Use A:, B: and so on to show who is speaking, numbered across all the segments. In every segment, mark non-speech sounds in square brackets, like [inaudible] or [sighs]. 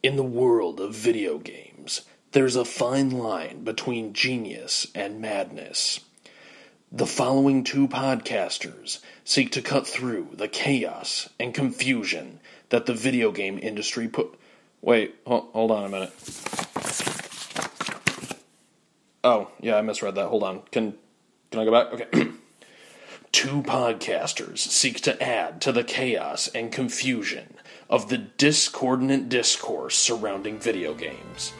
A: In the world of video games, there's a fine line between genius and madness. The following two podcasters seek to cut through the chaos and confusion that the video game industry put. Wait, ho- hold on a minute. Oh, yeah, I misread that. Hold on. Can can I go back? Okay. [clears throat] Two podcasters seek to add to the chaos and confusion of the discordant discourse surrounding video games.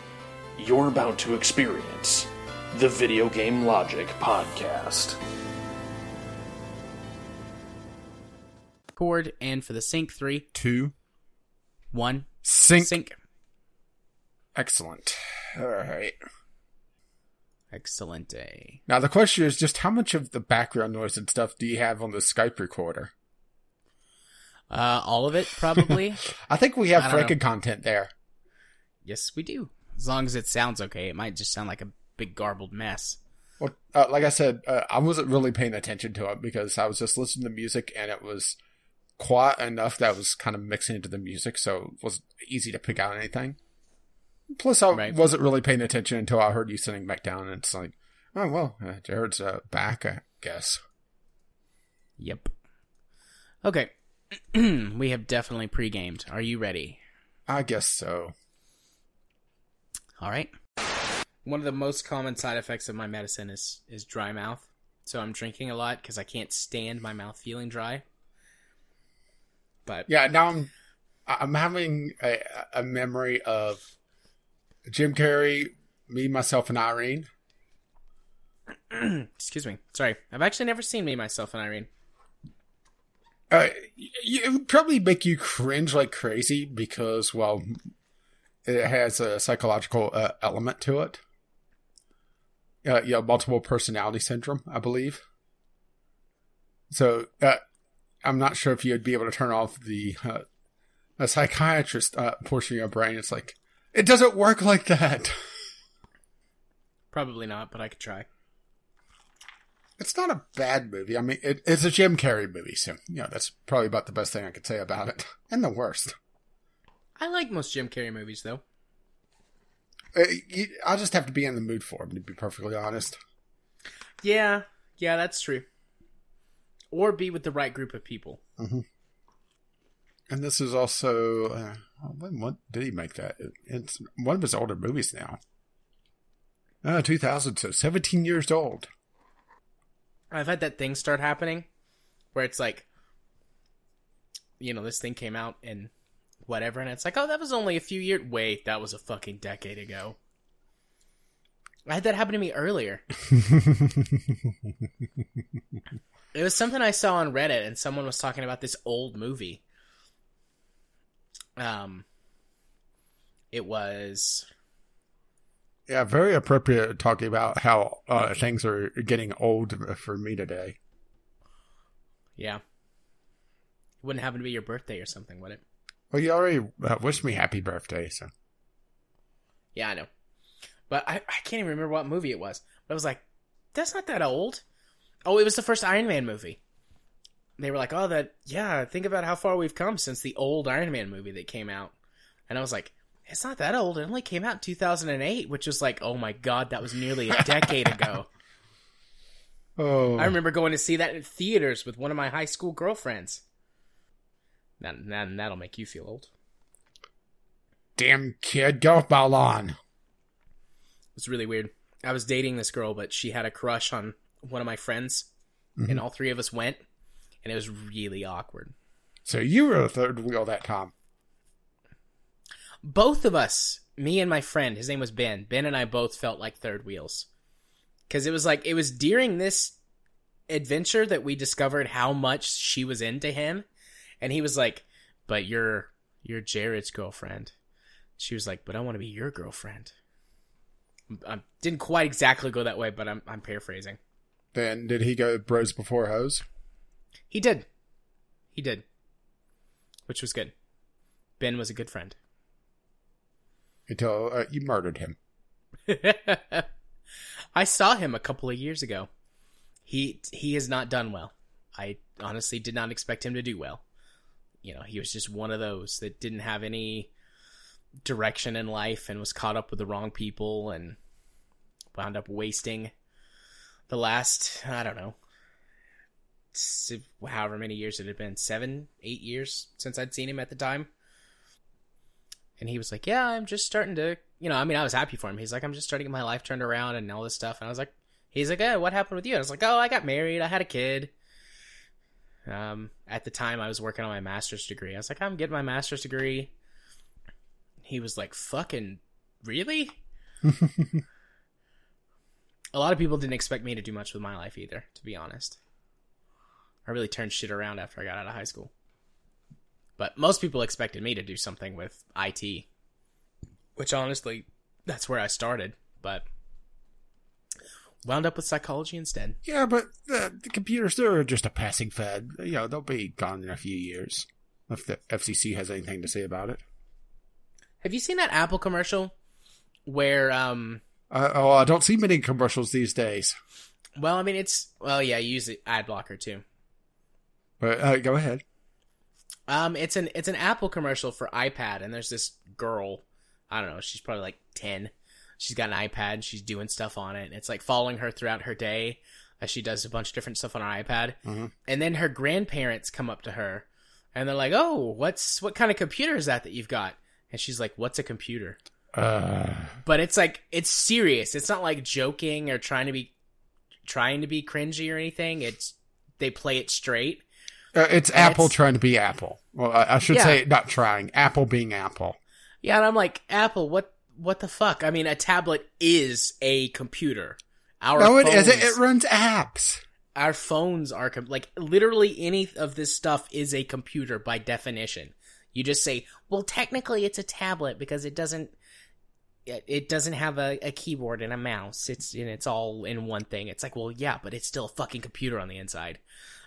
A: You're about to experience the Video Game Logic Podcast.
B: Chord and for the sync three,
C: two,
B: one,
C: Sync.
B: sync.
C: Excellent. All right.
B: Excellent day.
C: Now the question is just how much of the background noise and stuff do you have on the Skype recorder?
B: Uh, all of it probably. [laughs]
C: I think we have Franken content there.
B: yes, we do. As long as it sounds okay. It might just sound like a big garbled mess.
C: Well, uh, like I said, uh, I wasn't really paying attention to it because I was just listening to music and it was quiet enough that I was kind of mixing into the music, so it was easy to pick out anything. Plus, I
B: Right.
C: wasn't really paying attention until I heard you sitting back down, and it's like, oh well, uh, Jared's uh, back, I guess.
B: Yep. Okay. [clears throat] we have definitely pre-gamed. Are you ready?
C: I guess so.
B: All right. One of the most common side effects of my medicine is is dry mouth. So I'm drinking a lot because I can't stand my mouth feeling dry. But
C: Yeah, now I'm I'm having a, a memory of Jim Carrey, me, myself, and Irene. [clears throat]
B: excuse me. Sorry, I've actually never seen me, myself, and Irene.
C: Uh, it would probably make you cringe like crazy because, well, it has a psychological uh, element to it. Uh, yeah, multiple personality syndrome, I believe. So, uh, I'm not sure if you'd be able to turn off the uh, psychiatrist uh, portion of your brain. It's like it doesn't work like that. [laughs]
B: Probably not, but I could try.
C: It's not a bad movie. I mean, it, it's a Jim Carrey movie, so you know that's probably about the best thing I could say about it, [laughs] and the worst.
B: I like most Jim Carrey movies, though.
C: Uh, you, I'll just have to be in the mood for him, to be perfectly honest.
B: Yeah, yeah, that's true. Or be with the right group of people.
C: And this is also uh, when what did he make that? It's one of his older movies now. Uh, 2000, so 17 years old.
B: I've had that thing start happening where it's like, you know, this thing came out and whatever, and it's like, oh, that was only a few years. Wait, that was a fucking decade ago. I had that happen to me earlier. [laughs] It was something I saw on Reddit, and someone was talking about this old movie. Um, it was
C: Yeah, very appropriate talking about how uh, things are getting old for me today.
B: yeah. It wouldn't happen to be your birthday or something, would it?
C: Well, you already uh, wished me happy birthday, so.
B: Yeah, I know. But I, I can't even remember what movie it was. But I was like, that's not that old. Oh, it was the first Iron Man movie. They were like, oh, that, yeah, think about how far we've come since the old Iron Man movie that came out. And I was like, it's not that old. It only came out in 2008, which was like, oh my god, that was nearly a decade ago. [laughs]
C: Oh,
B: I remember going to see that in theaters with one of my high school girlfriends. That, that, that'll make you feel old.
C: damn kid, go off my lawn.
B: It was really weird. I was dating this girl, but she had a crush on one of my friends, mm-hmm. and all three of us went, and it was really awkward.
C: So you were the third wheel that time.
B: Both of us, me and my friend, his name was Ben. Ben and I both felt like third wheels because it was like it was during this adventure that we discovered how much she was into him, and he was like, "But you're you're Jared's girlfriend." She was like, "But I want to be your girlfriend." I didn't quite exactly go that way, but I'm I'm paraphrasing.
C: Then did he go bros before hoes?
B: He did. He did. Which was good. Ben was a good friend.
C: Until uh, you murdered him. [laughs]
B: I saw him a couple of years ago. He he has not done well. I honestly did not expect him to do well. You know, he was just one of those that didn't have any direction in life and was caught up with the wrong people and wound up wasting the last I don't know however many years it had been seven eight years since I'd seen him at the time and he was like yeah I'm just starting to you know I mean I was happy for him. He's like I'm just starting to get my life turned around and all this stuff. And I was like he's like yeah what happened with you? And I was like oh I got married. I had a kid. Um at the time I was working on my master's degree. I was like I'm getting my master's degree. He was like fucking really? [laughs] A lot of people didn't expect me to do much with my life either, to be honest. I really turned shit around after I got out of high school. But most people expected me to do something with IT, which honestly, that's where I started, but wound up with psychology instead.
C: Yeah, but the, the computers, they're just a passing fad. You know, they'll be gone in a few years if the FCC has anything to say about it.
B: Have you seen that Apple commercial where um
C: uh, oh, I don't see many commercials these days.
B: Well, I mean, it's well, yeah, you use the ad blocker too.
C: But uh, go ahead.
B: Um, it's an it's an Apple commercial for iPad, and there's this girl. I don't know. She's probably like ten. She's got an iPad. She's doing stuff on it. And it's like following her throughout her day as she does a bunch of different stuff on her iPad.
C: Mm-hmm.
B: And then her grandparents come up to her, and they're like, "Oh, what's what kind of computer is that that you've got?" And she's like, "What's a computer?"
C: Uh,
B: but it's like it's serious. It's not like joking or trying to be trying to be cringy or anything. It's they play it straight.
C: Uh, it's and Apple it's, trying to be Apple. Well, I, I should yeah. say not trying. Apple being Apple.
B: Yeah, and I'm like Apple. What what the fuck? I mean, a tablet is a computer.
C: Our no, phones, it isn't. It runs apps.
B: Our phones are com- like literally any of this stuff is a computer by definition. You just say, well, technically it's a tablet because it doesn't it doesn't have a, a keyboard and a mouse. It's and it's all in one thing. It's like, well, yeah, but it's still a fucking computer on the inside.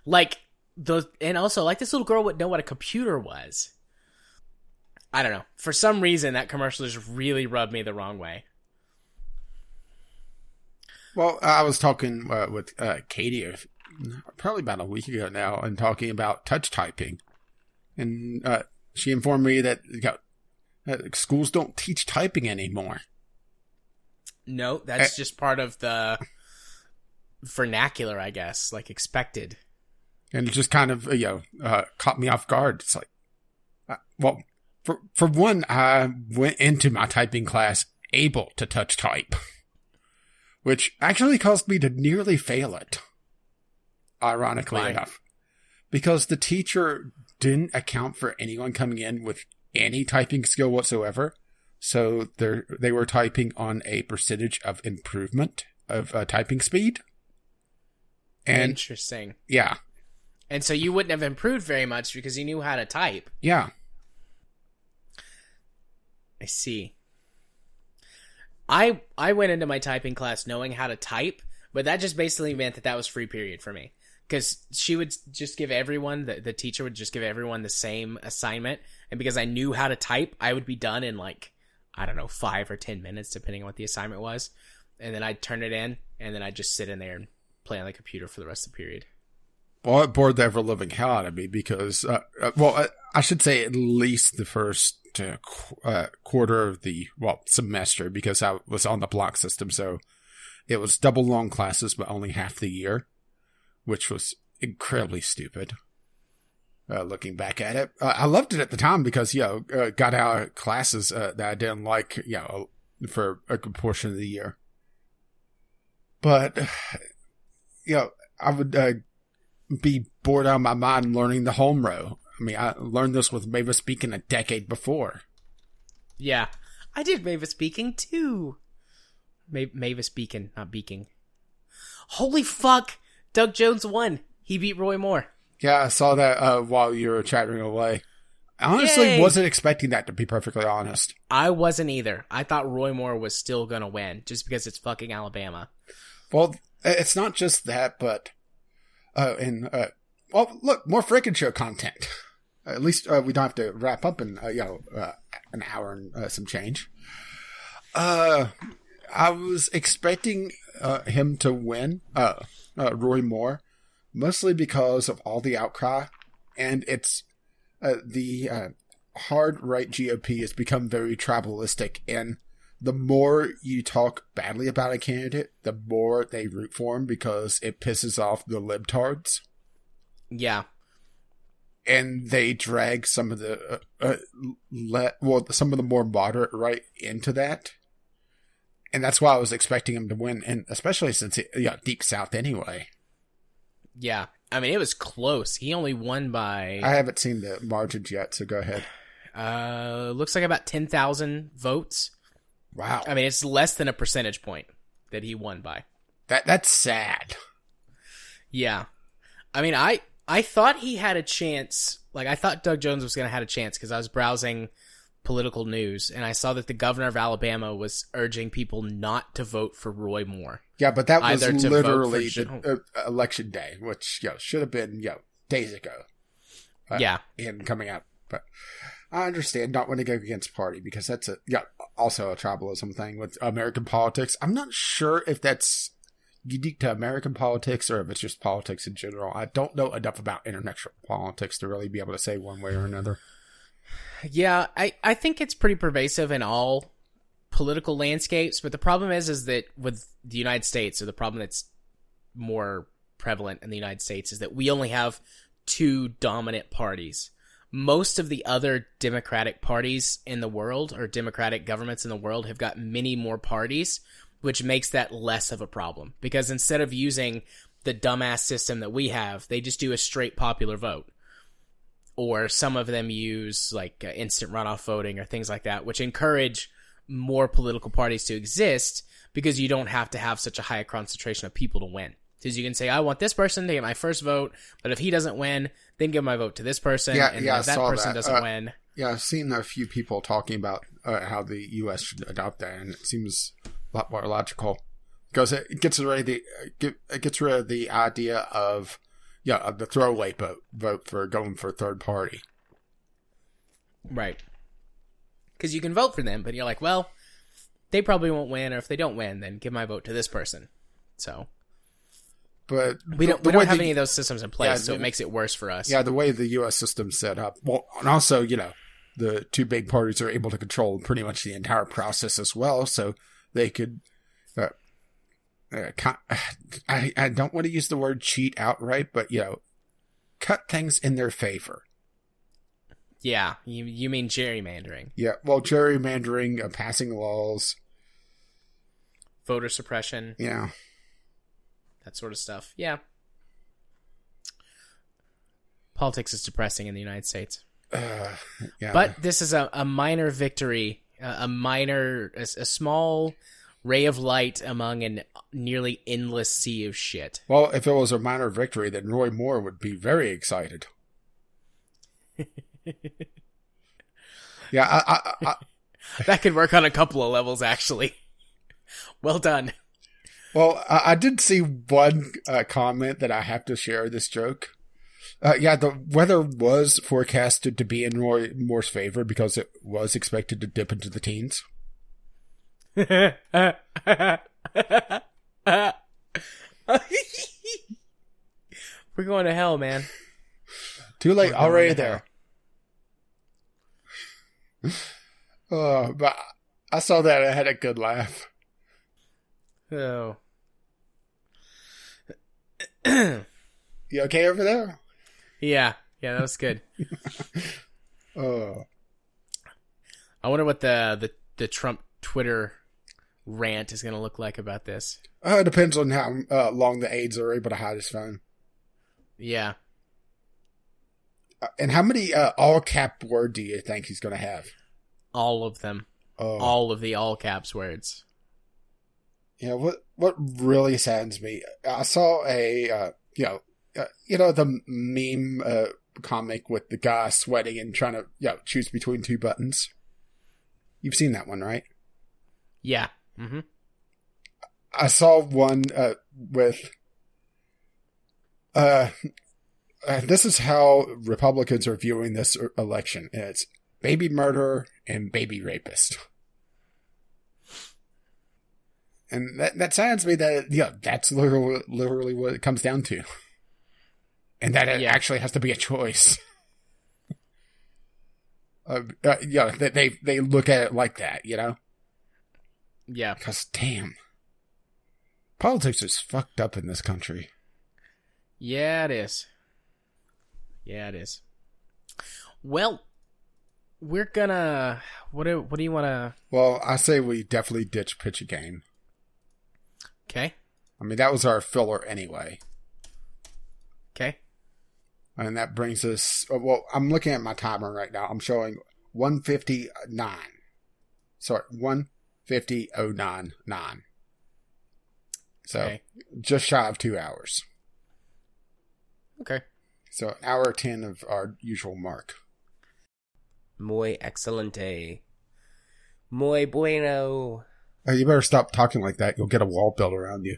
B: Like those, and also like this little girl would know what a computer was. I don't know. For some reason, that commercial just really rubbed me the wrong way.
C: Well, I was talking uh, with uh, Katie probably about a week ago now, and talking about touch typing, and uh, she informed me that uh, schools don't teach typing anymore.
B: No, that's uh, just part of the vernacular, I guess, like expected.
C: And it just kind of, you know, uh, caught me off guard. It's like, uh, well, for for one, I went into my typing class able to touch type, [laughs] which actually caused me to nearly fail it. Ironically Why? enough, because the teacher didn't account for anyone coming in with any typing skill whatsoever. So they they were typing on a percentage of improvement of uh, typing speed.
B: And Interesting.
C: Yeah.
B: And so you wouldn't have improved very much because you knew how to type.
C: Yeah.
B: I see. I I went into my typing class knowing how to type, but that just basically meant that that was free period for me because she would just give everyone the, the teacher would just give everyone the same assignment and because i knew how to type i would be done in like i don't know five or ten minutes depending on what the assignment was and then i'd turn it in and then i'd just sit in there and play on the computer for the rest of the period
C: well bored the ever living hell out of me because uh, uh, well I, I, should say at least the first uh, qu- uh, quarter of the well semester because i was on the block system so it was double long classes but only half the year which was incredibly stupid. Uh, looking back at it, uh, I loved it at the time because you know uh, got out of classes uh, that I didn't like, you know, for a good portion of the year. But you know, I would uh, be bored out of my mind learning the home row. I mean, I learned this with Mavis Beacon a decade before.
B: Yeah, I did Mavis Beacon too. Ma- Mavis Beacon, not Beaking. Holy fuck! Doug Jones won. He beat Roy Moore.
C: Yeah, I saw that uh, while you were chattering away. I honestly Yay. wasn't expecting that to be perfectly honest.
B: I wasn't either. I thought Roy Moore was still gonna win just because it's fucking Alabama.
C: Well, it's not just that, but uh, and uh, well, look, more freaking show content. At least uh, we don't have to wrap up in uh, you know uh, an hour and uh, some change. Uh, I was expecting him to win. Roy Moore, mostly because of all the outcry, and it's the uh, hard right GOP has become very tribalistic, and the more you talk badly about a candidate, the more they root for him because it pisses off the libtards,
B: Yeah.
C: and they drag some of the uh, uh, le- well, some of the more moderate right into that. And that's why I was expecting him to win, and especially since it, yeah, deep south anyway.
B: Yeah. I mean, it was close. He only won by
C: I haven't seen the margins yet, so go ahead.
B: uh looks like about 10,000 votes.
C: Wow,
B: I mean, it's less than a percentage point that he won by.
C: that that's sad.
B: Yeah. I mean, I I thought he had a chance. Like I thought Doug Jones was going to have a chance cuz I was browsing political news and I saw that the governor of Alabama was urging people not to vote for Roy Moore.
C: Yeah, but that was
B: Either to vote
C: literally
B: for
C: the uh, election day, which you know, should have been you know, days ago. Uh,
B: yeah.
C: and coming out. But I understand not wanting to go against party because that's a yeah also a tribalism thing with American politics. I'm not sure if that's unique to American politics or if it's just politics in general. I don't know enough about international politics to really be able to say one way or another.
B: Yeah, I, I think it's pretty pervasive in all political landscapes, but the problem is is that with the United States, or the problem that's more prevalent in the United States is that we only have two dominant parties. Most of the other democratic parties in the world or democratic governments in the world have got many more parties, which makes that less of a problem because instead of using the dumbass system that we have, they just do a straight popular vote or some of them use like uh, instant runoff voting or things like that, which encourage more political parties to exist because you don't have to have such a high concentration of people to win. Because you can say, I want this person to get my first vote, but if he doesn't win, then give my vote to this person.
C: Yeah,
B: and
C: yeah,
B: if that person
C: that.
B: doesn't
C: Uh,
B: win,
C: Yeah, I've seen a few people talking about uh, how the U.S. should adopt that, and it seems a lot more logical because it gets rid of the it gets rid of the idea of yeah of the throwaway vote vote for going for a third party.
B: right? Because you can vote for them, but you're like, well, they probably won't win, or if they don't win, then give my vote to this person. So
C: But
B: we don't
C: the
B: we don't have
C: the-
B: any of those systems in place,
C: Yeah,
B: so
C: the-
B: it makes it worse for us.
C: Yeah, the way the U.S. system's set up. Well, and also, you know, the two big parties are able to control pretty much the entire process as well, so they could. Uh, uh, con- [sighs] I I don't want to use the word cheat outright, but you know, cut things in their favor.
B: yeah. You you mean gerrymandering,
C: Yeah, well, gerrymandering, uh, passing laws.
B: voter suppression,
C: Yeah,
B: that sort of stuff. Yeah. Politics is depressing in the United States.
C: uh, yeah.
B: But this is a, a minor victory, a, a minor, a, a small ray of light among an nearly endless sea of shit.
C: well, if it was a minor victory, then Roy Moore would be very excited. [laughs] yeah, I, I, I,
B: That could work on a couple of levels, actually. Well done.
C: Well, I, I did see one uh, comment that I have to share this joke. Uh, yeah, the weather was forecasted to be in Roy Moore's favor because it was expected to dip into the teens. [laughs]
B: We're going to hell, man.
C: Too late, already there. [laughs] Uh, but I saw that. I had a good laugh.
B: Oh.
C: You okay over there?
B: Yeah, yeah, that was good.
C: Uh, [laughs]
B: I wonder what the the, the Trump Twitter rant is going to look like about this.
C: uh, it depends on how uh, long the aides are able to hide his phone.
B: Yeah.
C: Uh, and how many uh, all cap word do you think he's going to have?
B: All of them.
C: Oh.
B: All of the all caps words.
C: Yeah, what what really saddens me, I saw a uh, you know uh, you know the meme uh, comic with the guy sweating and trying to you know, choose between two buttons. You've seen that one, right?
B: Yeah. Mm-hmm.
C: I saw one uh, with uh, uh, this is how Republicans are viewing this er, election. It's baby murderer and baby rapist. [laughs] And that that saddens me that yeah, that's literally literally what it comes down to. And that it
B: Yeah.
C: actually has to be a choice. [laughs] Uh, uh, yeah, they, they they look at it like that, you know.
B: Yeah.
C: Because damn, politics is fucked up in this country.
B: Yeah, it is. Yeah, it is. Well, we're gonna. What do What do you want to?
C: Well, I say we definitely ditch pitch a game.
B: Okay.
C: I mean, that was our filler anyway.
B: Okay.
C: And that brings us. uh, Well, I'm looking at my timer right now. I'm showing 159. Sorry, 150.099. So
B: Okay.
C: just shy of two hours.
B: Okay.
C: So hour 10 of our usual mark.
B: Muy excelente. Muy bueno.
C: Uh, you better stop talking like that. You'll get a wall built around you.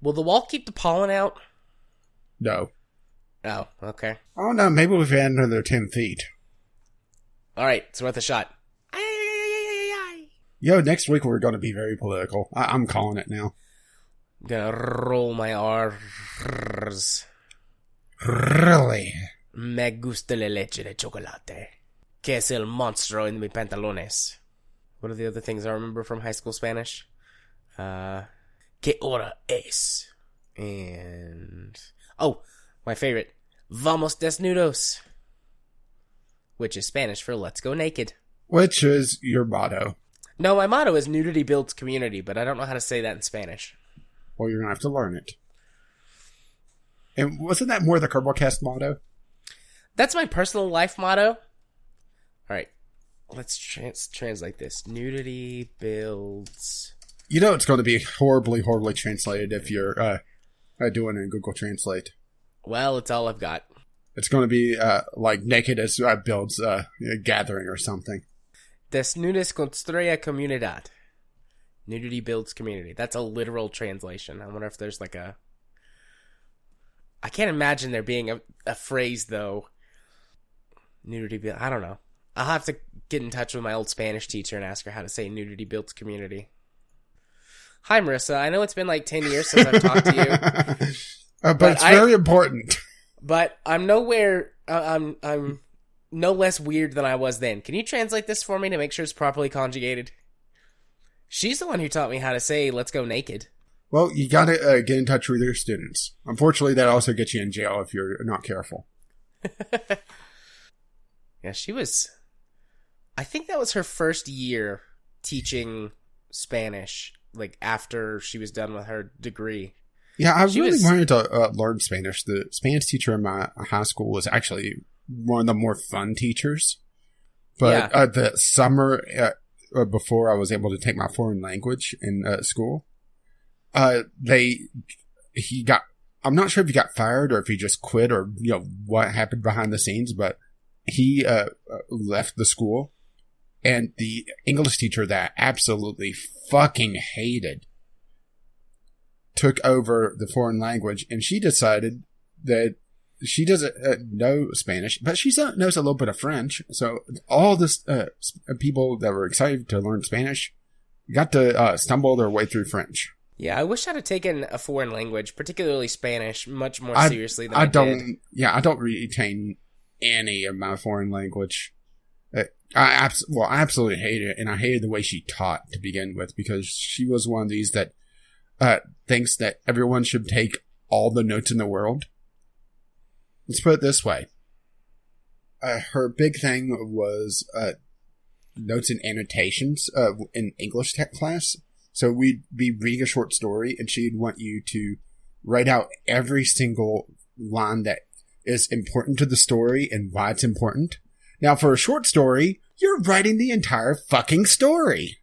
B: Will the wall keep the pollen out?
C: No.
B: Oh, okay.
C: Oh no, maybe we've had another 10 feet.
B: All right, it's worth a shot.
C: Yo, next week we're going to be very political. I- I'm calling it now.
B: I'm gonna roll my R's.
C: Really?
B: Me gusta la leche de chocolate. Que es el monstruo en mis pantalones. What are the other things I remember from high school Spanish? Uh, que hora es? And oh, my favorite, vamos desnudos, which is Spanish for let's go naked.
C: Which is your motto?
B: No, my motto is nudity builds community, but I don't know how to say that in Spanish.
C: Well, you're going to have to learn it. And wasn't that more the Kerbal motto?
B: That's my personal life motto. All right, let's trans- translate this. Nudity builds.
C: You know it's going to be horribly, horribly translated if you're uh, uh, doing it in Google Translate.
B: Well, it's all I've got.
C: It's going to be uh, like naked as uh, builds uh, a gathering or something.
B: Desnudes construye comunidad. Nudity builds community. That's a literal translation. I wonder if there's like a. I can't imagine there being a, a phrase though. Nudity build. I don't know. I'll have to get in touch with my old Spanish teacher and ask her how to say nudity builds community. Hi, Marissa. I know it's been like 10 years since I've talked to you. [laughs]
C: Uh, but,
B: But
C: it's
B: I-
C: very important.
B: but I'm nowhere. Uh, I'm I'm no less weird than I was then. Can you translate this for me to make sure it's properly conjugated? She's the one who taught me how to say "Let's go naked."
C: Well, you got to uh, get in touch with your students. Unfortunately, that also gets you in jail if you're not careful. [laughs]
B: Yeah, she was. I think that was her first year teaching Spanish. Like after she was done with her degree.
C: Yeah, I
B: She
C: really
B: was-
C: wanted to uh, learn Spanish. The Spanish teacher in my high school was actually one of the more fun teachers. But
B: Yeah.
C: uh, the summer uh, uh, before I was able to take my foreign language in uh, school, uh, they he got. I'm not sure if he got fired or if he just quit or you know what happened behind the scenes, but he left the school, and the English teacher that I absolutely fucking hated took over the foreign language, and she decided that she doesn't uh, know Spanish, but she knows a little bit of French. So all this uh, people that were excited to learn Spanish got to uh, stumble their way through French.
B: Yeah, I wish I'd have taken a foreign language, particularly Spanish, much more
C: I-
B: seriously than I,
C: I don't,
B: did.
C: yeah, I don't retain any of my foreign language. I abs- well, I absolutely hate it, and I hated the way she taught to begin with because she was one of these that uh, thinks that everyone should take all the notes in the world. Let's put it this way: uh, her big thing was uh, notes and annotations uh, in English tech class. So we'd be reading a short story, and she'd want you to write out every single line that is important to the story and why it's important. Now, for a short story, you're writing the entire fucking story.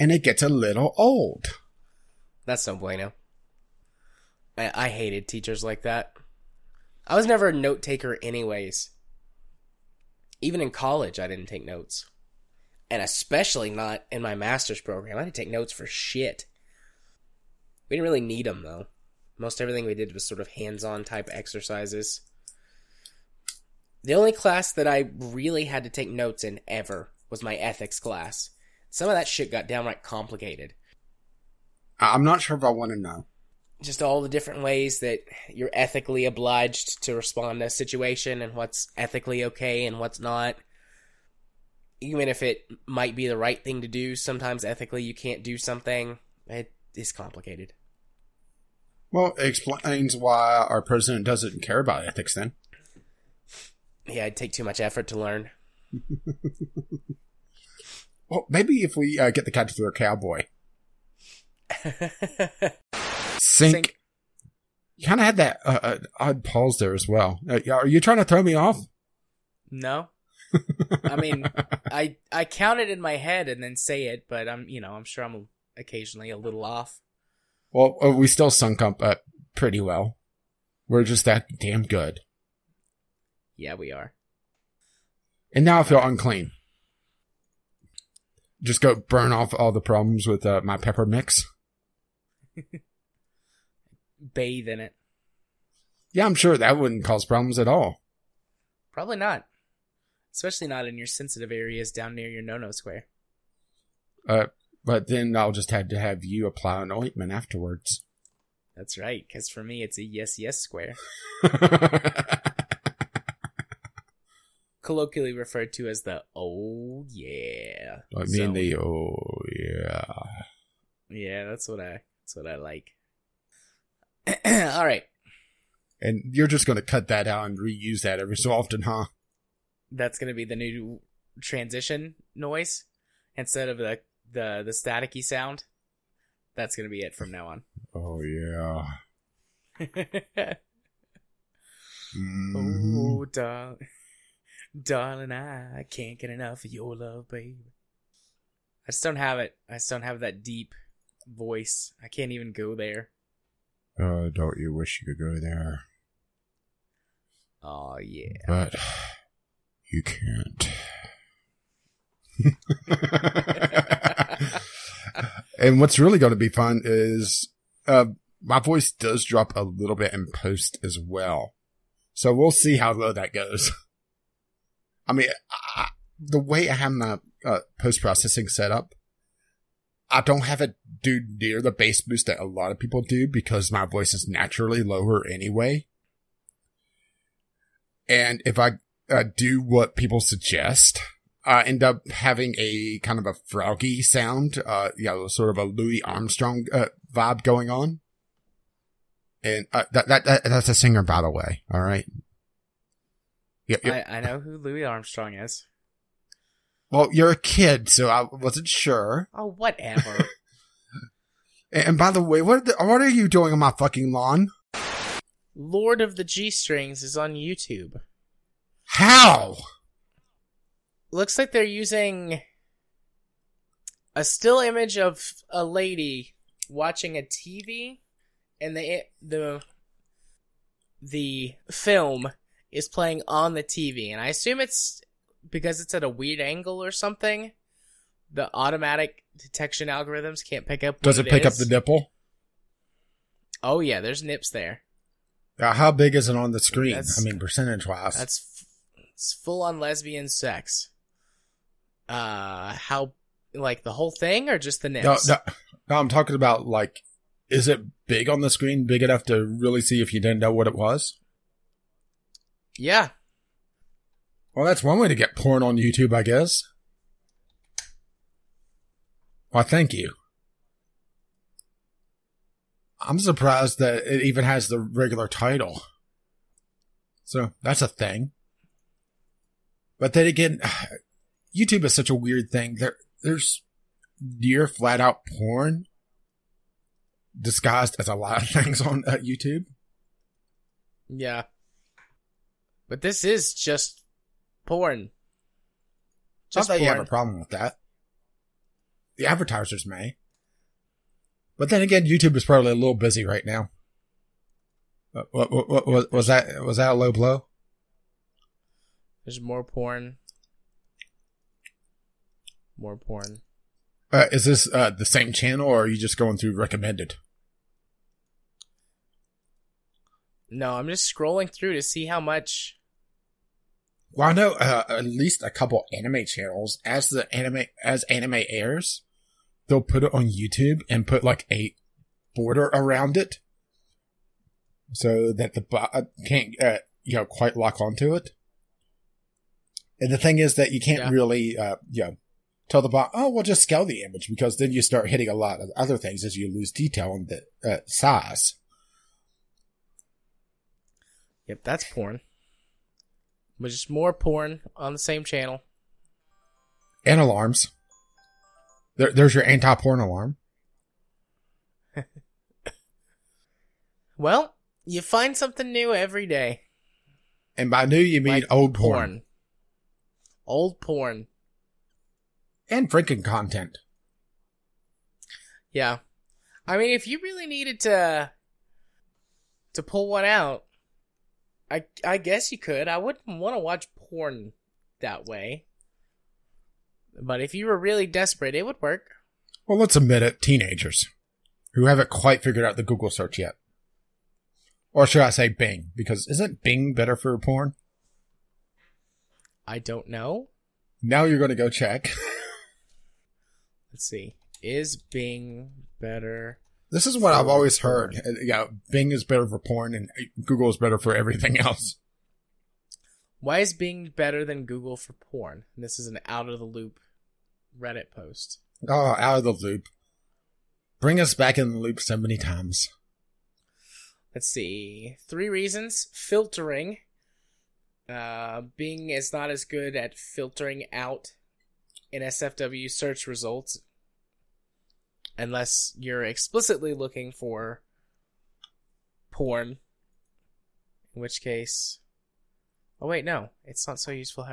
C: And it gets a little old.
B: That's no bueno. I, I hated teachers like that. I was never a note taker, anyways. Even in college, I didn't take notes. And especially not in my master's program. I didn't take notes for shit. We didn't really need them, though. Most everything we did was sort of hands on type exercises. The only class that I really had to take notes in ever was my ethics class. Some of that shit got downright complicated.
C: I'm not sure if I want to know.
B: just all the different ways that you're ethically obliged to respond to a situation and what's ethically okay and what's not. Even if it might be the right thing to do, sometimes ethically you can't do something. It is complicated.
C: Well, it explains why our president doesn't care about ethics then.
B: Yeah, it'd take too much effort to learn. [laughs]
C: Well, maybe if we uh, get the cat to throw a cowboy. [laughs] Sync.
B: Sync.
C: You kind of had that uh, uh, odd pause there as well. Uh, are you trying to throw me off?
B: No. [laughs] I mean, I I count it in my head and then say it, but I'm you know I'm sure I'm occasionally a little off.
C: Well, uh, we still sunk up uh, pretty well. We're just that damn good.
B: Yeah, we are.
C: And now I feel unclean. Just go burn off all the problems with uh, my pepper mix. [laughs]
B: Bathe in it.
C: Yeah, I'm sure that wouldn't cause problems at all.
B: Probably not. Especially not in your sensitive areas down near your no-no square.
C: Uh, but then I'll just have to have you apply an ointment afterwards.
B: That's right, because for me it's a yes yes square. [laughs] Colloquially referred to as the oh yeah.
C: I mean
B: zone.
C: the oh yeah.
B: Yeah, that's what I that's what I like. [clears throat] All right.
C: And you're just going to cut that out and reuse that every so often, huh?
B: That's gonna be the new transition noise instead of the the the staticky sound. That's gonna be it from now on. [laughs]
C: Oh yeah. [laughs] Mhm.
B: oh, darling, darling, I can't get enough of your love, baby. I just don't have it. I just don't have that deep voice. I can't even go there.
C: Oh, don't you wish you could go there?
B: Oh yeah.
C: But you can't. [laughs] and what's really going to be fun is uh, my voice does drop a little bit in post as well. So we'll see how low that goes. I mean, I, the way I have my uh, post processing set up, I don't have it do near the bass boost that a lot of people do because my voice is naturally lower anyway. And if I uh, do what people suggest, I end up having a kind of a froggy sound, uh, you know, sort of a Louis Armstrong uh, vibe going on. And uh, that, that that that's a singer, by the way. All right. Yeah. yeah.
B: I, I know who Louis Armstrong is.
C: well, you're a kid, so I wasn't sure.
B: Oh, whatever. [laughs]
C: And, by the way, what what are you doing on my fucking lawn?
B: Lord of the G Strings is on YouTube.
C: How?
B: Looks like they're using a still image of a lady watching a TV, and the the the film is playing on the TV, and I assume it's because it's at a weird angle or something. The automatic detection algorithms can't pick up.
C: Does
B: what
C: it pick up the nipple?
B: Oh yeah, there's nips there.
C: Uh, how big is it on the screen?
B: That's-
C: I mean, percentage wise.
B: That's f- it's full on lesbian sex. Uh, how like the whole thing or just the
C: No,
B: nips?
C: no, no, I'm talking about like, is it big on the screen? Big enough to really see if you didn't know what it was?
B: Yeah,
C: Well, that's one way to get porn on YouTube, I guess. Why, thank you. I'm surprised that it even has the regular title. So that's a thing. But then again, [sighs] YouTube is such a weird thing. There, there's near flat out porn disguised as a lot of [laughs] things on uh, YouTube.
B: yeah. But this is just porn.
C: Just Not that you have a problem with that. The advertisers may. But then again, YouTube is probably a little busy right now. What, what, what, what was that? Was that a low blow?
B: There's more porn. More porn.
C: Uh, is this uh, the same channel, or are you just going through recommended?
B: No, I'm just scrolling through to see how much.
C: Well, I know uh, at least a couple anime channels. As the anime as anime airs, they'll put it on YouTube and put like a border around it so that the bot can't, uh, you know, quite lock onto it. And the thing is that you can't
B: Yeah.
C: really, uh, you know, tell the bot, oh, we'll just scale the image because then you start hitting a lot of other things as you lose detail on the uh, size.
B: Yep, that's porn. But just more porn on the same channel.
C: And alarms. There, there's your anti-porn alarm. [laughs]
B: Well, you find something new every day.
C: And by new, you mean
B: Like
C: old porn.
B: Old porn.
C: And freaking content.
B: Yeah. I mean, if you really needed to to pull one out, I I guess you could. I wouldn't want to watch porn that way. But if you were really desperate, it would work.
C: Well, let's admit it, teenagers who haven't quite figured out the Google search yet. Or should I say Bing? Because isn't Bing better for porn?
B: I don't know.
C: Now you're going to go check. [laughs]
B: Let's see. Is Bing better?
C: This is what I've always heard. Uh, Yeah, Bing is better for porn and Google is better for everything else.
B: Why is Bing better than Google for porn? And this is an out of the loop Reddit post.
C: Oh, out of the loop. Bring us back in the loop so many times.
B: Let's see. Three reasons. Filtering. Uh, Bing is not as good at filtering out NSFW search results unless you're explicitly looking for porn. In which case. Oh, wait, no. It's not so useful.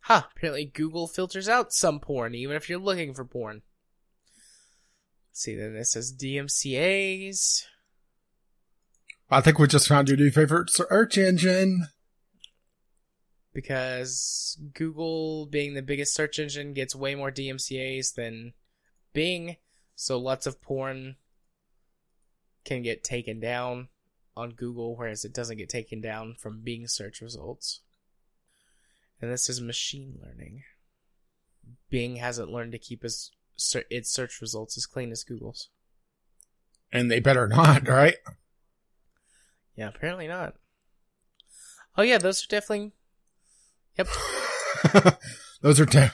B: Ha! Apparently, Google filters out some porn, even if you're looking for porn. Let's see, then it says DMCAs.
C: I think we just found your new favorite search engine.
B: Because Google, being the biggest search engine, gets way more DMCAs than Bing, so lots of porn can get taken down on Google, whereas it doesn't get taken down from Bing search results. And this is machine learning. Bing hasn't learned to keep its its search results as clean as Google's.
C: And they better not, right?
B: Yeah, apparently not. Oh yeah, those are definitely. Yep, [laughs]
C: Those are te-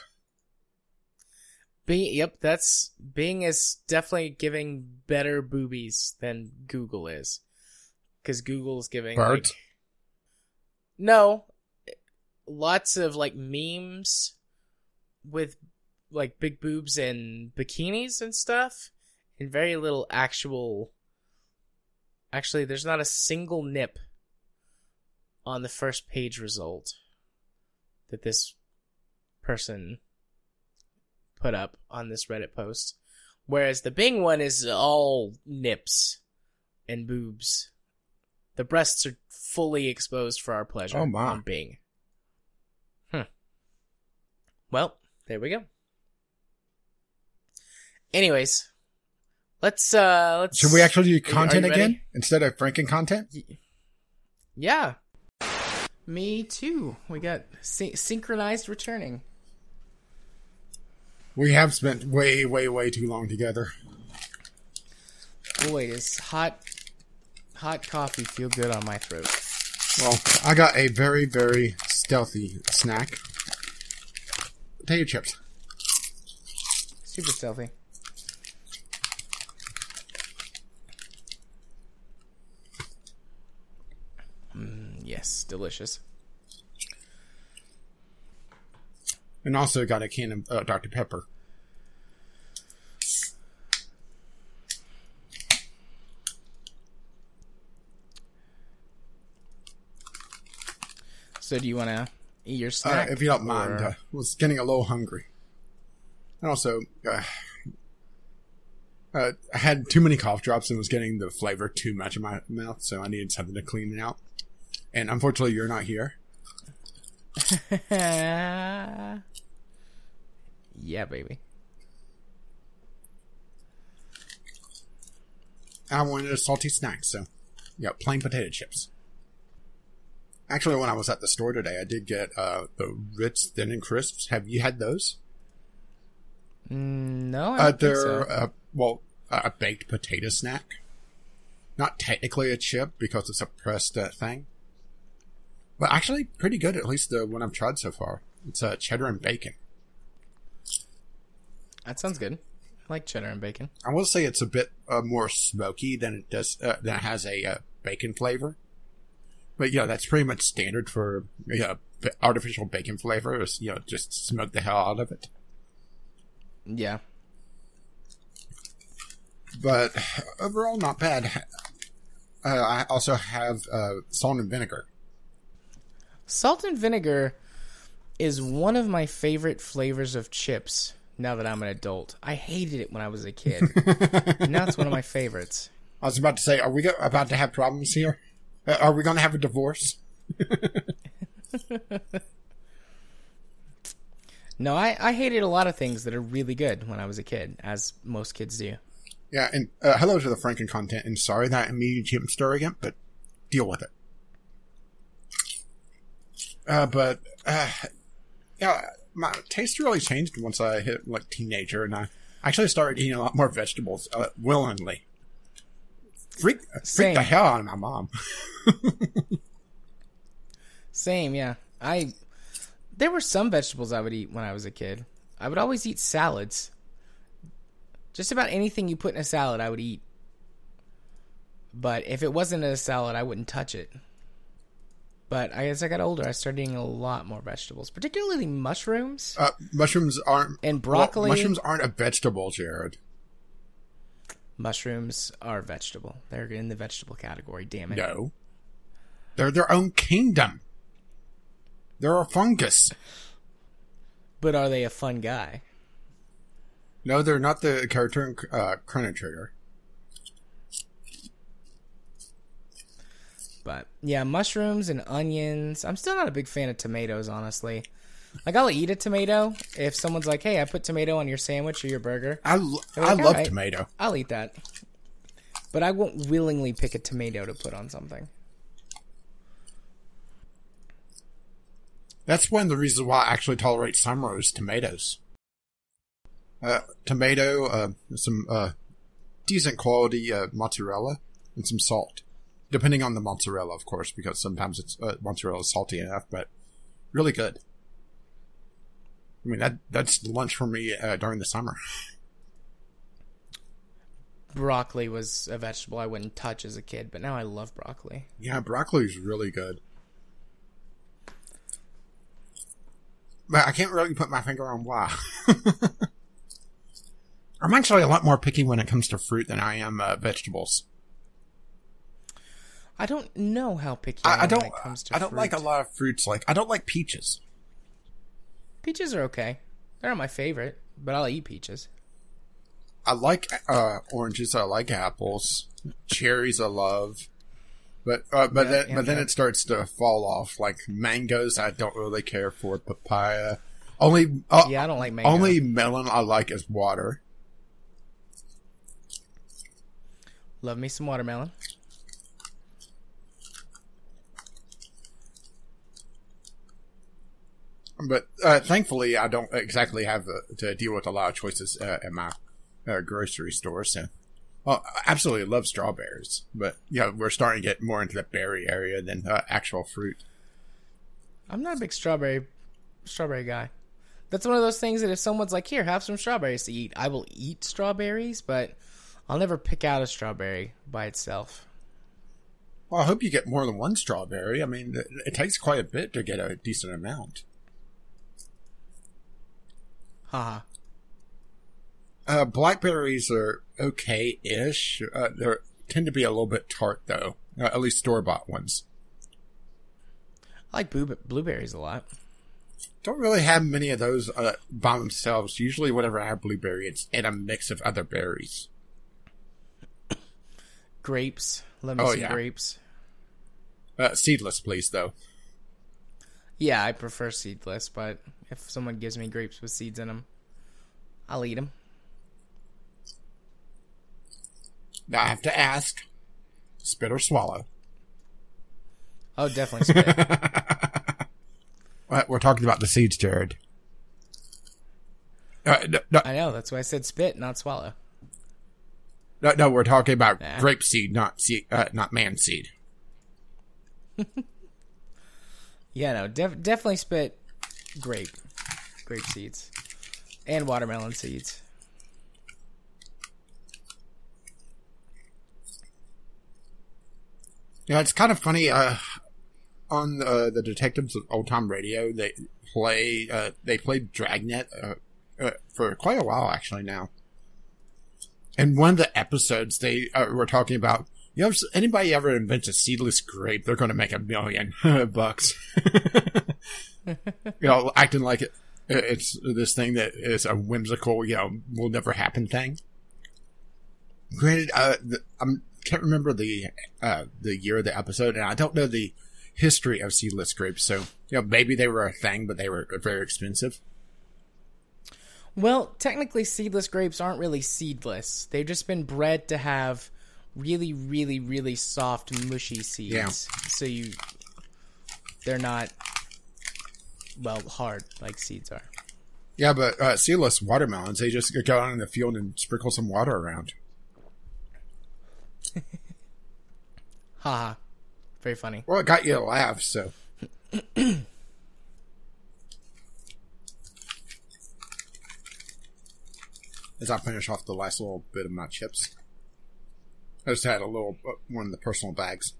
B: Bing, yep, that's Bing is definitely giving better boobies than Google is, because Google's giving
C: Birds?
B: like no, lots of like memes with like big boobs and bikinis and stuff, and very little actual. Actually, there's not a single nip on the first page result that this person put up on this Reddit post. Whereas the Bing one is all nips and boobs. The breasts are fully exposed for our pleasure
C: Oh, my.
B: on Bing. Hmm. Well, there we go. Anyways, let's uh let's
C: Should we actually do content again instead of Franken content?
B: Yeah. Me too. We got sy- synchronized returning.
C: We have spent way, way, way too long together.
B: Boy, does hot hot coffee feel good on my throat.
C: Well, I got a very, very stealthy snack. Potato chips.
B: Super stealthy. Mm, yes, delicious.
C: And also got a can of uh, Dr. Pepper.
B: So, do you want to eat your
C: Uh,
B: snack?
C: if you don't mind,
B: or-
C: uh, was getting a little hungry. And also, uh, uh, I had too many cough drops and was getting the flavor too much in my mouth, so I needed something to clean it out. And unfortunately, you're not here. [laughs]
B: yeah, baby.
C: I wanted a salty snack, so yeah, plain potato chips. Actually, when I was at the store today, I did get uh, the Ritz Thin and Crisps. Have you had those?
B: Mm, no, I
C: Uh, they're
B: so.
C: uh, well, a baked potato snack. not technically a chip because it's a pressed uh, thing, but actually pretty good. At least the one I've tried so far. It's uh, cheddar and bacon.
B: That sounds good. I like cheddar and bacon.
C: I will say it's a bit uh, more smoky than it does uh, than it has a uh, bacon flavor. But yeah, that's pretty much standard for yeah artificial bacon flavor. Is, you know, just smoke the hell out of it.
B: Yeah.
C: But overall, not bad. Uh, I also have uh, salt and vinegar.
B: Salt and vinegar is one of my favorite flavors of chips now that I'm an adult. I hated it when I was a kid. [laughs] now it's one of my favorites.
C: I was about to say, are we go- about to have problems here? Uh, are we going to have a divorce? [laughs]
B: No, I, I hated a lot of things that are really good when I was a kid, as most kids do.
C: Yeah, and uh, hello to the Franken content, and sorry that I made Jim stir again, but deal with it. Uh, but, uh, yeah, my taste really changed once I hit, like, teenager, and I actually started eating a lot more vegetables, uh, willingly. Freak, freak the hell out of my mom. [laughs]
B: Same, yeah. I there were some vegetables I would eat when I was a kid. I would always eat salads. Just about anything you put in a salad, I would eat. But if it wasn't in a salad, I wouldn't touch it. But I, as I got older, I started eating a lot more vegetables, particularly mushrooms
C: Uh, mushrooms aren't,
B: and
C: well,
B: broccoli.
C: mushrooms aren't a vegetable, Jared.
B: Mushrooms are vegetable. They're in the vegetable category. Damn it!
C: No. They're their own kingdom. They're a fungus.
B: But are they a fun guy?
C: No, they're not the character in uh, Chrono Trigger.
B: But yeah, mushrooms and onions. I'm still not a big fan of tomatoes, honestly. Like I'll eat a tomato if someone's like, "Hey, I put tomato on your sandwich or your burger."
C: I, l-
B: They're
C: I love
B: "Alright."
C: tomato.
B: I'll eat that. But I won't willingly pick a tomato to put on something.
C: That's one of the reasons why I actually tolerate summer is tomatoes. Uh, tomato, uh, some uh, decent quality uh, mozzarella, and some salt. Depending on the mozzarella, of course, because sometimes it's uh, mozzarella is salty enough, but really good. I mean that that's lunch for me uh, during the summer. [laughs]
B: Broccoli was a vegetable I wouldn't touch as a kid, but now I love broccoli.
C: Yeah, broccoli is really good. But I can't really put my finger on why. [laughs] I'm actually a lot more picky when it comes to fruit than I am uh, vegetables.
B: I don't know how picky I,
C: I, I don't.
B: when it comes to
C: I don't like a lot of fruits. Like I don't like peaches.
B: Peaches are okay. They're not my favorite, but I'll eat peaches.
C: I like uh, oranges. I like apples. Cherries. I love. But uh, but
B: Yeah,
C: then
B: yeah,
C: but then it starts to fall off. Like mangoes, I don't really care for. Papaya, only uh,
B: Yeah, I don't like mango.
C: only melon I like is water.
B: Love me some watermelon.
C: But uh, thankfully, I don't exactly have uh, to deal with a lot of choices uh, at my uh, grocery store. So, well, I absolutely love strawberries, but yeah, we're starting to get more into the berry area than uh, actual fruit.
B: I'm not a big strawberry strawberry guy. That's one of those things that if someone's like, "Here, have some strawberries to eat," I will eat strawberries, but I'll never pick out a strawberry by itself.
C: Well, I hope you get more than one strawberry. I mean, it takes quite a bit to get a decent amount.
B: Haha.
C: Uh, blackberries are okay-ish. Uh, they tend to be a little bit tart, though. Uh, at least store-bought ones.
B: I like blue- blueberries a lot.
C: Don't really have many of those uh, by themselves. Usually, whenever I have blueberry, it's in a mix of other berries. [coughs]
B: Grapes. Me
C: Oh, yeah.
B: grapes.
C: Uh, seedless, please, though.
B: Yeah, I prefer seedless, but if someone gives me grapes with seeds in them, I'll eat them.
C: Now I have to ask: spit or swallow?
B: Oh, definitely spit. [laughs]
C: We're talking about the seeds, Jared. Uh, no, no,
B: I know. That's why I said spit, not swallow.
C: No, no, we're talking about
B: Nah.
C: grape seed, not seed, uh, not man seed. [laughs]
B: Yeah, no, def- definitely spit grape, grape seeds, and watermelon seeds.
C: Yeah, it's kind of funny. Uh, on uh, the Detectives of Old Time Radio, they play. Uh, they played Dragnet uh, uh, for quite a while, actually. Now, in one of the episodes, they uh, were talking about. You know, if anybody ever invents a seedless grape, they're going to make a million [laughs] bucks. [laughs] you know, acting like it, it's this thing that is a whimsical, you know, will never happen thing. Granted, uh, I can't remember the uh, the year of the episode, and I don't know the history of seedless grapes. So, you know, maybe they were a thing, but they were very expensive.
B: Well, technically, seedless grapes aren't really seedless. They've just been bred to have really, really, really soft, mushy seeds.
C: Yeah.
B: So you, they're not well hard like seeds are.
C: Yeah, but uh, seedless watermelons, they just go out in the field and sprinkle some water around. [laughs]
B: Haha, very funny.
C: Well, it got you to laugh, so. As I finish off the last little bit of my chips, I just had a little uh, one of the personal bags.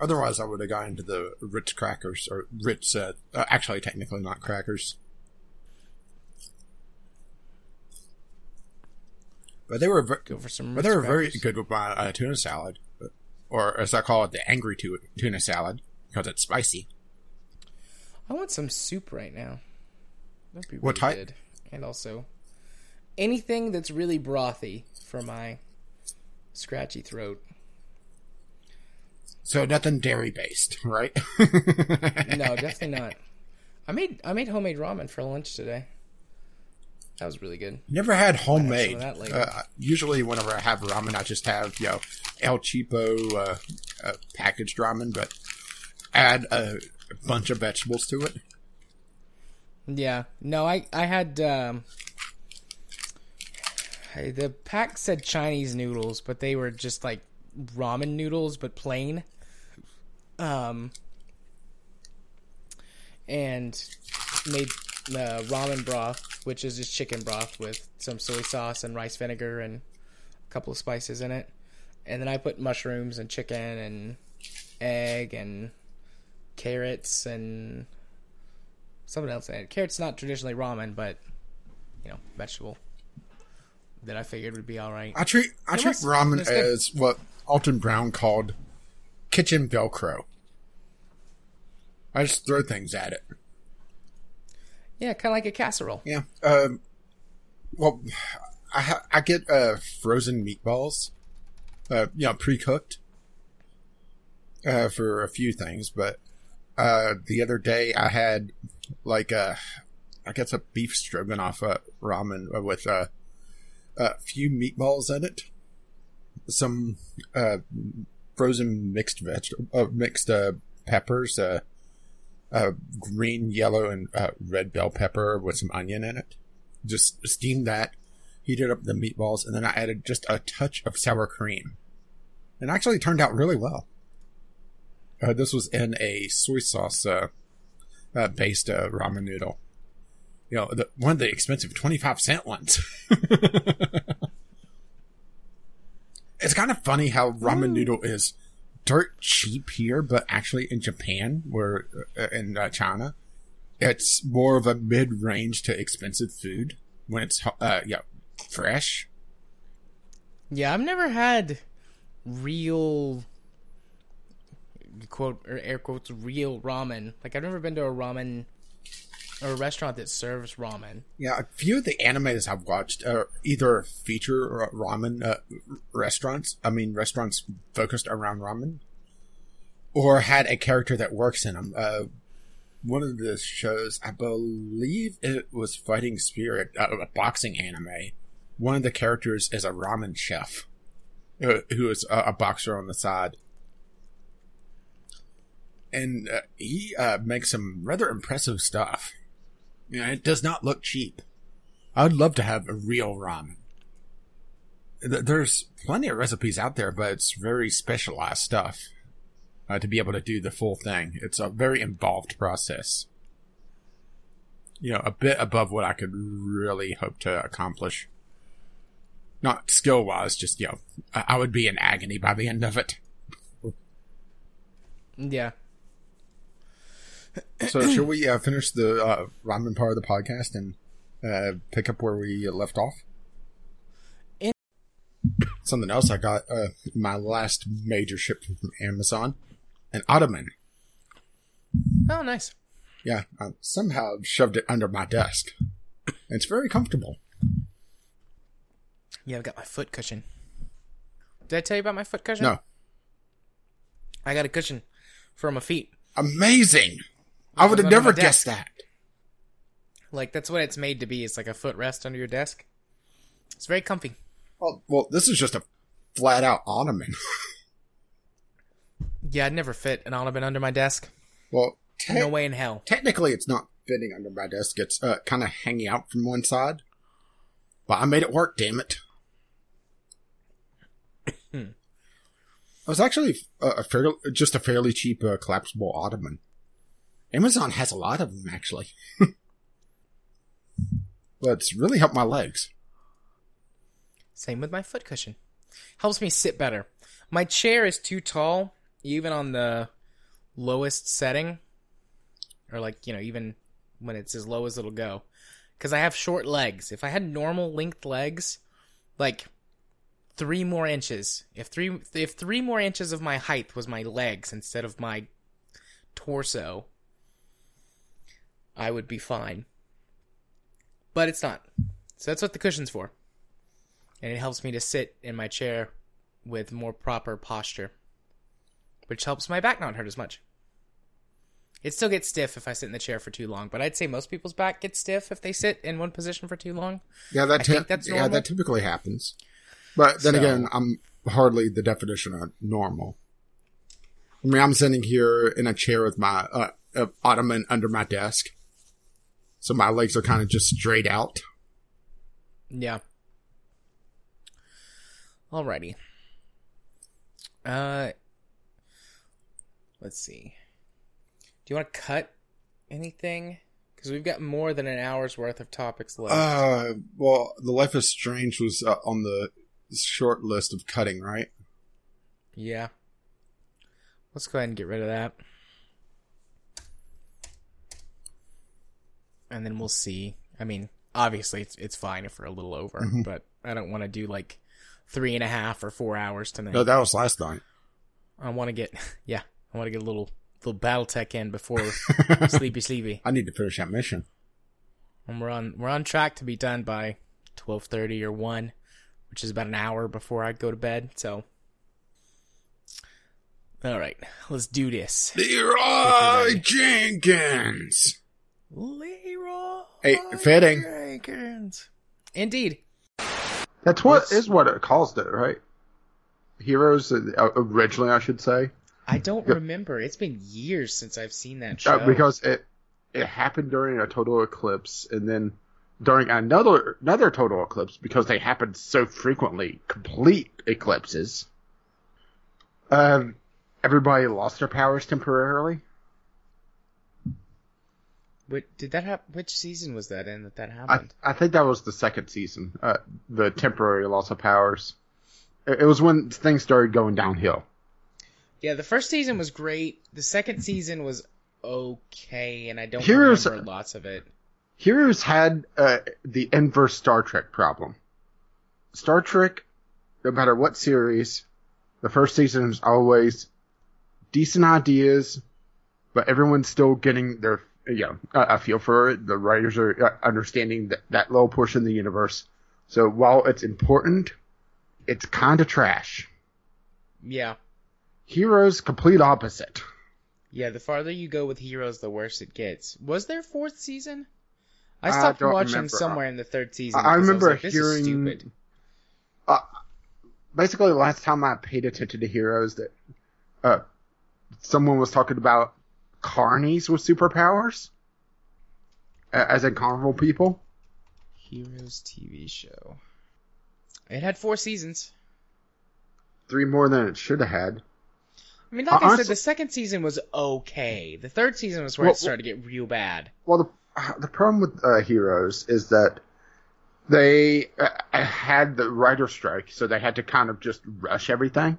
C: Otherwise, I would have gone into the Ritz crackers or Ritz. Uh, uh, actually, technically not crackers, but they were. Ver-
B: Go for some.
C: But they were very good with my uh, tuna salad, or as I call it, the angry tu- tuna salad because it's spicy.
B: I want some soup right now. That'd be really
C: What type?
B: good. And also, anything that's really brothy for my scratchy throat.
C: So nothing dairy based, right? [laughs]
B: No, definitely not. I made I made homemade ramen for lunch today. That was really good.
C: Never had homemade.
B: some of that later.
C: Uh, usually, whenever I have ramen, I just have you know El Cheapo uh, uh, packaged ramen, but add a, bunch of vegetables to it.
B: Yeah. No, I I had um the pack said Chinese noodles, but they were just like ramen noodles but plain. Um and made uh, ramen broth, which is just chicken broth with some soy sauce and rice vinegar and a couple of spices in it. And then I put mushrooms and chicken and egg and carrots and something else in it. Carrots not traditionally ramen, but you know, vegetable that I figured would be all right.
C: I treat I
B: It
C: treat ramen
B: it was good.
C: as what Alton Brown called kitchen Velcro. I just throw things at it.
B: Yeah, kind of like a casserole.
C: Yeah. Um, well, I ha- I get uh, frozen meatballs, uh, you know, pre cooked, uh, for a few things. But uh, the other day I had like a, I guess a beef stroganoff uh, ramen with uh, a few meatballs in it, some uh, frozen mixed veg, uh, mixed uh, peppers, uh, uh, green, yellow, and uh, red bell pepper with some onion in it. Just steamed that, heated up the meatballs, and then I added just a touch of sour cream. And actually turned out really well. Uh, this was in a soy sauce uh, uh, based uh, ramen noodle. You know, the, one of the expensive 25 cent ones. [laughs] it's kind of funny how ramen noodle is dirt cheap here, but actually in Japan, where uh, in uh, China, it's more of a mid-range to expensive food when it's uh yeah fresh.
B: Yeah, I've never had real quote or air quotes real ramen. Like I've never been to a ramen or a restaurant that serves ramen.
C: Yeah, a few of the animes I've watched are either feature ramen uh, restaurants. I mean, restaurants focused around ramen, or had a character that works in them. Uh, one of the shows, I believe it was Fighting Spirit, uh, a boxing anime. One of the characters is a ramen chef, uh, who is a, a boxer on the side. And uh, he uh, makes some rather impressive stuff. You know, it does not look cheap. I would love to have a real ramen. there's plenty of recipes out there, but it's very specialized stuff uh, to be able to do the full thing. It's a very involved process. You know, a bit above what I could really hope to accomplish. Not skill wise, just, you know, I I would be in agony by the end of it.
B: Yeah.
C: So, [clears throat] should we uh, finish the uh, ramen part of the podcast and uh, pick up where we left off?
B: In-
C: Something else I got uh, my last major ship from Amazon an ottoman.
B: Oh, nice.
C: Yeah, I somehow shoved it under my desk. It's very comfortable.
B: Yeah, I've got my foot cushion. Did I tell you about my foot cushion?
C: No,
B: I got a cushion for my feet.
C: amazing. I would have never guessed that.
B: Like that's what it's made to be. It's like a footrest under your desk. It's very comfy.
C: Well, well, this is just a flat out ottoman. [laughs]
B: Yeah, I'd never fit an ottoman under my desk.
C: well, te-
B: No way in hell.
C: technically, it's not fitting under my desk. It's uh, kind of hanging out from one side. But I made it work. Damn it!
B: Hmm.
C: It was actually uh, a fairly, just a fairly cheap uh, collapsible ottoman. Amazon has a lot of them actually. [laughs] but it's really helped my legs.
B: Same with my foot cushion. Helps me sit better. My chair is too tall, even on the lowest setting, or like you know, even when it's as low as it'll go, because I have short legs. If I had normal length legs, like three more inches, if three if three more inches of my height was my legs instead of my torso, I would be fine. But it's not. So that's what the cushion's for and it helps me to sit in my chair with more proper posture, which helps my back not hurt as much. It still gets stiff if I sit in the chair for too long, but I'd say most people's back gets stiff if they sit in one position for too long.
C: Yeah, that
B: think that's
C: yeah, that typically happens. But then
B: So-
C: again, I'm hardly the definition of normal. I mean, I'm sitting here in a chair with my uh, uh, ottoman under my desk, so my legs are kind of just straight out.
B: Yeah. Alrighty. Uh, let's see. Do you want to cut anything? Because we've got more than an hour's worth of topics left.
C: Uh, well, the Life is Strange was uh, on the short list of cutting, right?
B: Yeah. Let's go ahead and get rid of that. And then we'll see. I mean, obviously it's it's fine if we're a little over,
C: Mhm.
B: but I don't want to do like three and a half or four hours tonight.
C: No, that was last night.
B: I want to get [laughs] yeah, I want to get a little little BattleTech in before [laughs] sleepy sleepy.
C: I need to finish that mission.
B: And we're on we're on track to be done by twelve thirty or one, which is about an hour before I go to bed. So, all right, let's do this.
C: Leroy Jenkins.
B: Leroy
C: Hey, fitting.
B: Jenkins. Indeed.
D: That's what
C: What's-
D: is what it calls it, right? Heroes uh, originally, I should say,
B: I don't
D: Yep.
B: remember. It's been years since I've seen that show.
D: uh, because it it happened during a total eclipse, and then during another another total eclipse because they happened so frequently, complete eclipses. Um, everybody lost their powers temporarily.
B: What, did that happen? Which season was that in that that
D: I
B: happened?
D: I think that was the second season. Uh, the temporary loss of powers. It, it was when things started going downhill.
B: yeah, the first season was great. The second season was okay, and I don't
D: Heroes-
B: remember lots of it.
D: Heroes had uh, the inverse Star Trek problem. Star Trek, no matter what series, the first season is always decent ideas, but everyone's still getting their, you know, a, a feel for it. The writers are uh, understanding that, that little portion of the universe. So while it's important, it's kind of trash.
B: Yeah,
D: Heroes, complete opposite.
B: yeah. The farther you go with Heroes, the worse it gets. Was there fourth season? I
D: I
B: stopped
D: don't
B: watching
D: remember.
B: somewhere in the third season.
D: I- I remember
B: like, this is
D: hearing-
B: stupid.
D: basically the last time I paid attention to heroes that uh someone was talking about carnies with superpowers uh, as in carnival people.
B: Heroes TV show. It had four seasons.
C: Three more than it should have had.
B: I mean, like
C: Uh,
B: I said, the second season was okay. The third season was where
C: Well,
B: it started to get real bad.
C: Well, the the problem with uh, Heroes is that they uh, had the writer strike, so they had to kind of just rush everything.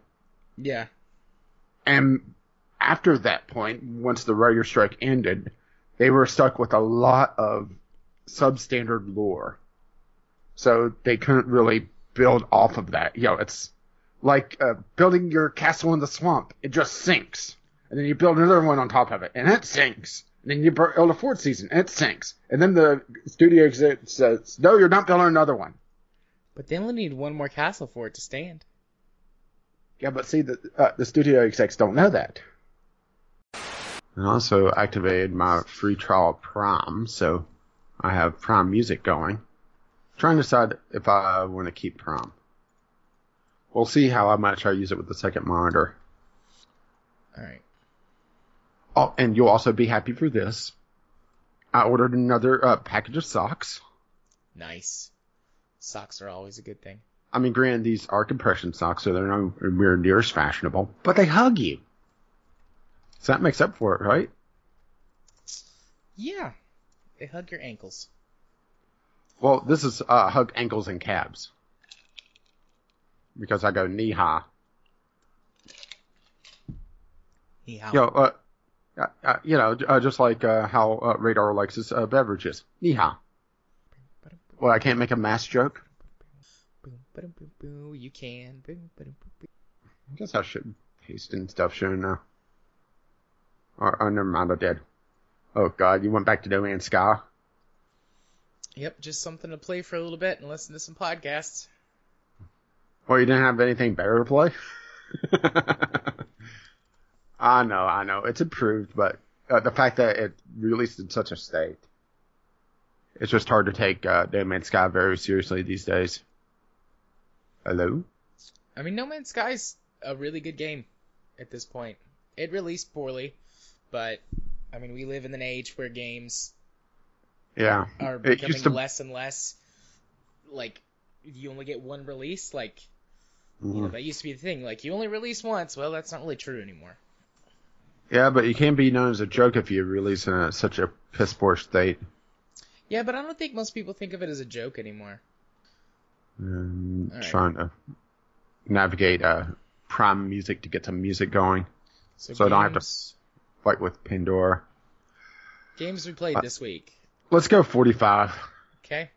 B: Yeah.
C: And after that point, once the writer strike ended, they were stuck with a lot of substandard lore. So they couldn't really build off of that. You know, it's like uh, building your castle in the swamp. It just sinks. And then you build another one on top of it, and it sinks. And then you build a fourth season, and it sinks. And then the studio exec says, no, you're not building another one.
B: But they only need one more castle for it to stand.
C: Yeah, but see, the uh, the studio execs don't know that. And also activated my free trial of Prime, so I have Prime Music going. trying to decide if I want to keep Prime. We'll see how much I use it with the second monitor.
B: Alright.
C: Oh, and you'll also be happy for this. I ordered another uh, package of socks.
B: Nice. Socks are always a good thing.
C: I mean, granted, these are compression socks, so they're nowhere near as fashionable, but they hug you. So that makes up for it, right?
B: Yeah. They hug your ankles.
C: Well, this is uh, hug ankles and calves. Because I go knee high.
B: Yeah.
C: You know, uh, uh, uh, you know uh, just like uh, how uh, Radar likes his uh, beverages. Nehi. Well, I can't make a mass joke.
B: Boom, ba-dum, boom, boom, you can. Boom, ba-dum, boom, boom.
C: I guess I should paste and stuff now. Or, oh, never mind, I did. Oh god, you went back to No Man's Sky?
B: Yep, just something to play for a little bit and listen to some podcasts.
C: Well, you didn't have anything better to play? [laughs] I know, I know. It's improved, but uh, the fact that it released in such a state, it's just hard to take uh, No Man's Sky very seriously these days. Hello?
B: I mean, No Man's Sky's a really good game at this point. It released poorly, but I mean, we live in an age where games
C: Yeah.
B: are
C: It
B: becoming
C: to-
B: less and less like you only get one release. Like you know,
C: Mhm.
B: that used to be the thing. Like you only release once. Well, that's not really true anymore.
C: Yeah, but you can't be known as a joke if you release in a, such a piss poor state.
B: Yeah, but I don't think most people think of it as a joke anymore.
C: Um,
B: All right.
C: Trying to navigate uh, Prime Music to get some music going,
B: So,
C: So I don't have to- like with Pandora.
B: games we played
C: Uh,
B: this week.
C: Let's go 45.
B: Okay,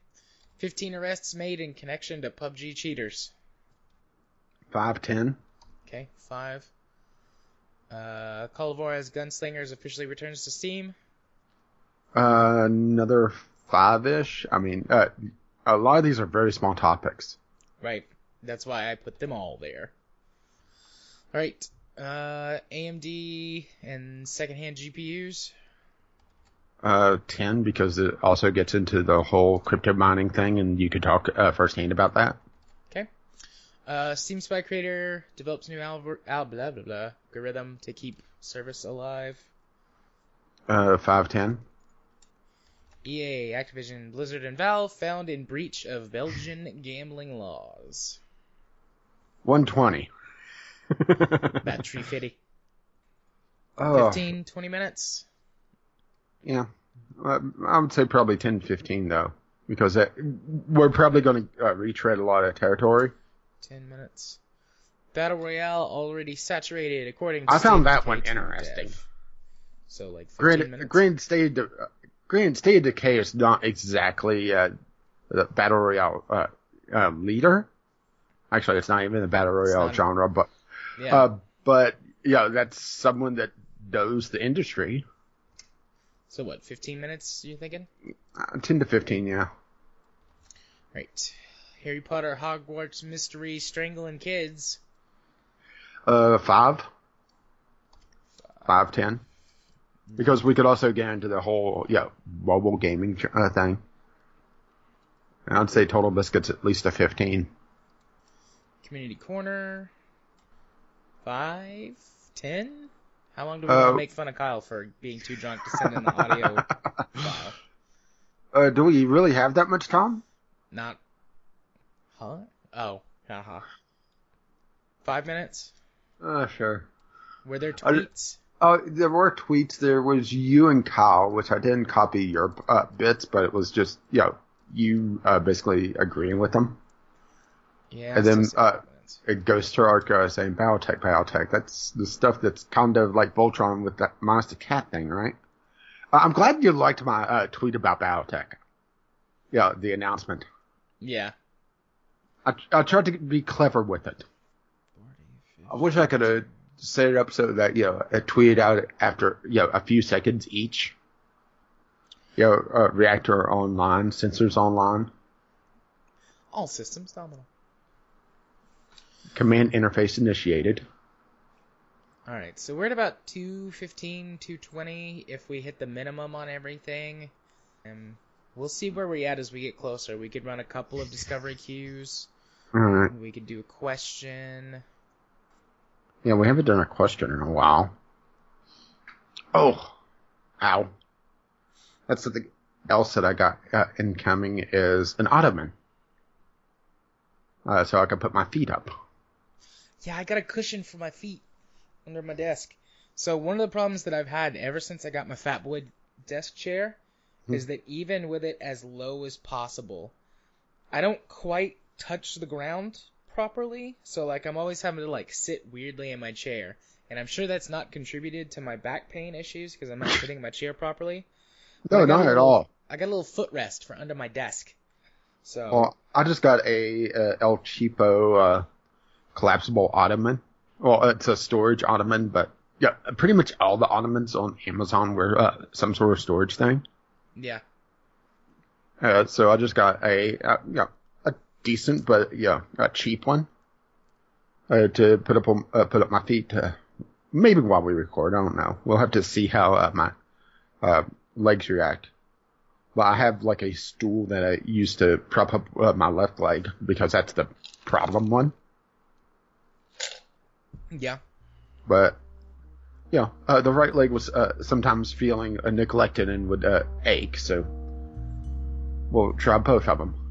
B: 15 arrests made in connection to PUBG cheaters.
C: 510.
B: Okay, five. Uh, Call of Juarez Gunslingers officially returns to Steam.
C: Uh, another five ish. I mean, uh, a lot of these are very small topics.
B: Right. That's why I put them all there. Alright. Uh, AMD and secondhand GPUs.
C: Uh, 10 because it also gets into the whole crypto mining thing, and you could talk uh, firsthand about that.
B: Okay. Uh, Steam Spy Creator develops new algor- al- blah blah blah algorithm to keep service alive.
C: Uh, 510.
B: EA, Activision, Blizzard, and Valve found in breach of Belgian gambling laws.
C: 120. [laughs]
B: About 350.
C: oh,
B: 15, 20 minutes.
C: yeah. Uh, I would say probably 10 15 though, because it, we're probably going to uh, retread a lot of territory.
B: 10 minutes. Battle Royale already saturated according to
C: I found that one interesting.
B: dev. So like 15
C: Grand,
B: minutes.
C: Grand State, uh, Grand State of Decay is not exactly uh, the battle royale uh, um, leader. Actually, it's not even the battle royale genre, but
B: yeah.
C: uh, but yeah, that's someone that knows the industry.
B: so what, 15 minutes you thinking?
C: Uh, Ten to fifteen, yeah.
B: Right. Harry Potter Hogwarts Mystery Strangling Kids.
C: Uh, five, five ten, because we could also get into the whole yeah mobile gaming uh, thing. And I'd say TotalBiscuit's at least a fifteen.
B: Community Corner. 5, 10? How long do we
C: Uh,
B: want to make fun of Kyle for being too drunk to send in the audio [laughs] file?
C: Uh, do we really have that much time?
B: Not. Huh? Oh, haha. Five minutes.
C: Uh, sure.
B: Were there tweets?
C: Oh, there were tweets. There was you and Kyle, which I didn't copy your uh, bits, but it was just you know you uh, basically agreeing with them.
B: Yeah.
C: and then,
B: still minutes.
C: It goes to Arc uh, saying biotech, biotech. That's the stuff that's kind of like Voltron with that monster cat thing, right? Uh, I'm glad you liked my uh, tweet about biotech. Yeah, the announcement.
B: yeah.
C: I, I tried to be clever with it. I wish I could have set it up so that you know I tweeted out after you know a few seconds each. You know, uh, reactor online, sensors online,
B: All systems nominal.
C: Command interface initiated.
B: All right, so we're at about 215, 220 if we hit the minimum on everything. Um, we'll see where we're at as we get closer. We could run a couple of discovery queues.
C: Alright.
B: We could do a question.
C: Yeah, we haven't done a question in a while. Oh, ow. That's something else that I got uh, incoming is an ottoman. Uh, so I can put my feet up.
B: Yeah, I got a cushion for my feet under my desk. So one of the problems that I've had ever since I got my Fat Boy desk chair
C: Hmm.
B: is that even with it as low as possible, I don't quite touch the ground properly. So like I'm always having to like sit weirdly in my chair, and I'm sure that's not contributed to my back pain issues because I'm not sitting in my chair properly. But
C: No,
B: a
C: not at all.
B: I got a little footrest for under my desk. So
C: Well, I just got a uh, El Cheapo uh, collapsible ottoman. Well, it's a storage ottoman, but yeah, pretty much all the ottomans on Amazon were uh, some sort of storage thing.
B: yeah,
C: Uh, so I just got a uh, yeah a decent but yeah a cheap one uh, to put up on, uh, put up my feet. Uh, maybe while we record, I don't know. We'll have to see how uh, my uh, legs react. But I have like a stool that I use to prop up uh, my left leg because that's the problem one.
B: Yeah.
C: But yeah, uh, the right leg was uh, sometimes feeling neglected and would uh, ache. So we'll try both of them.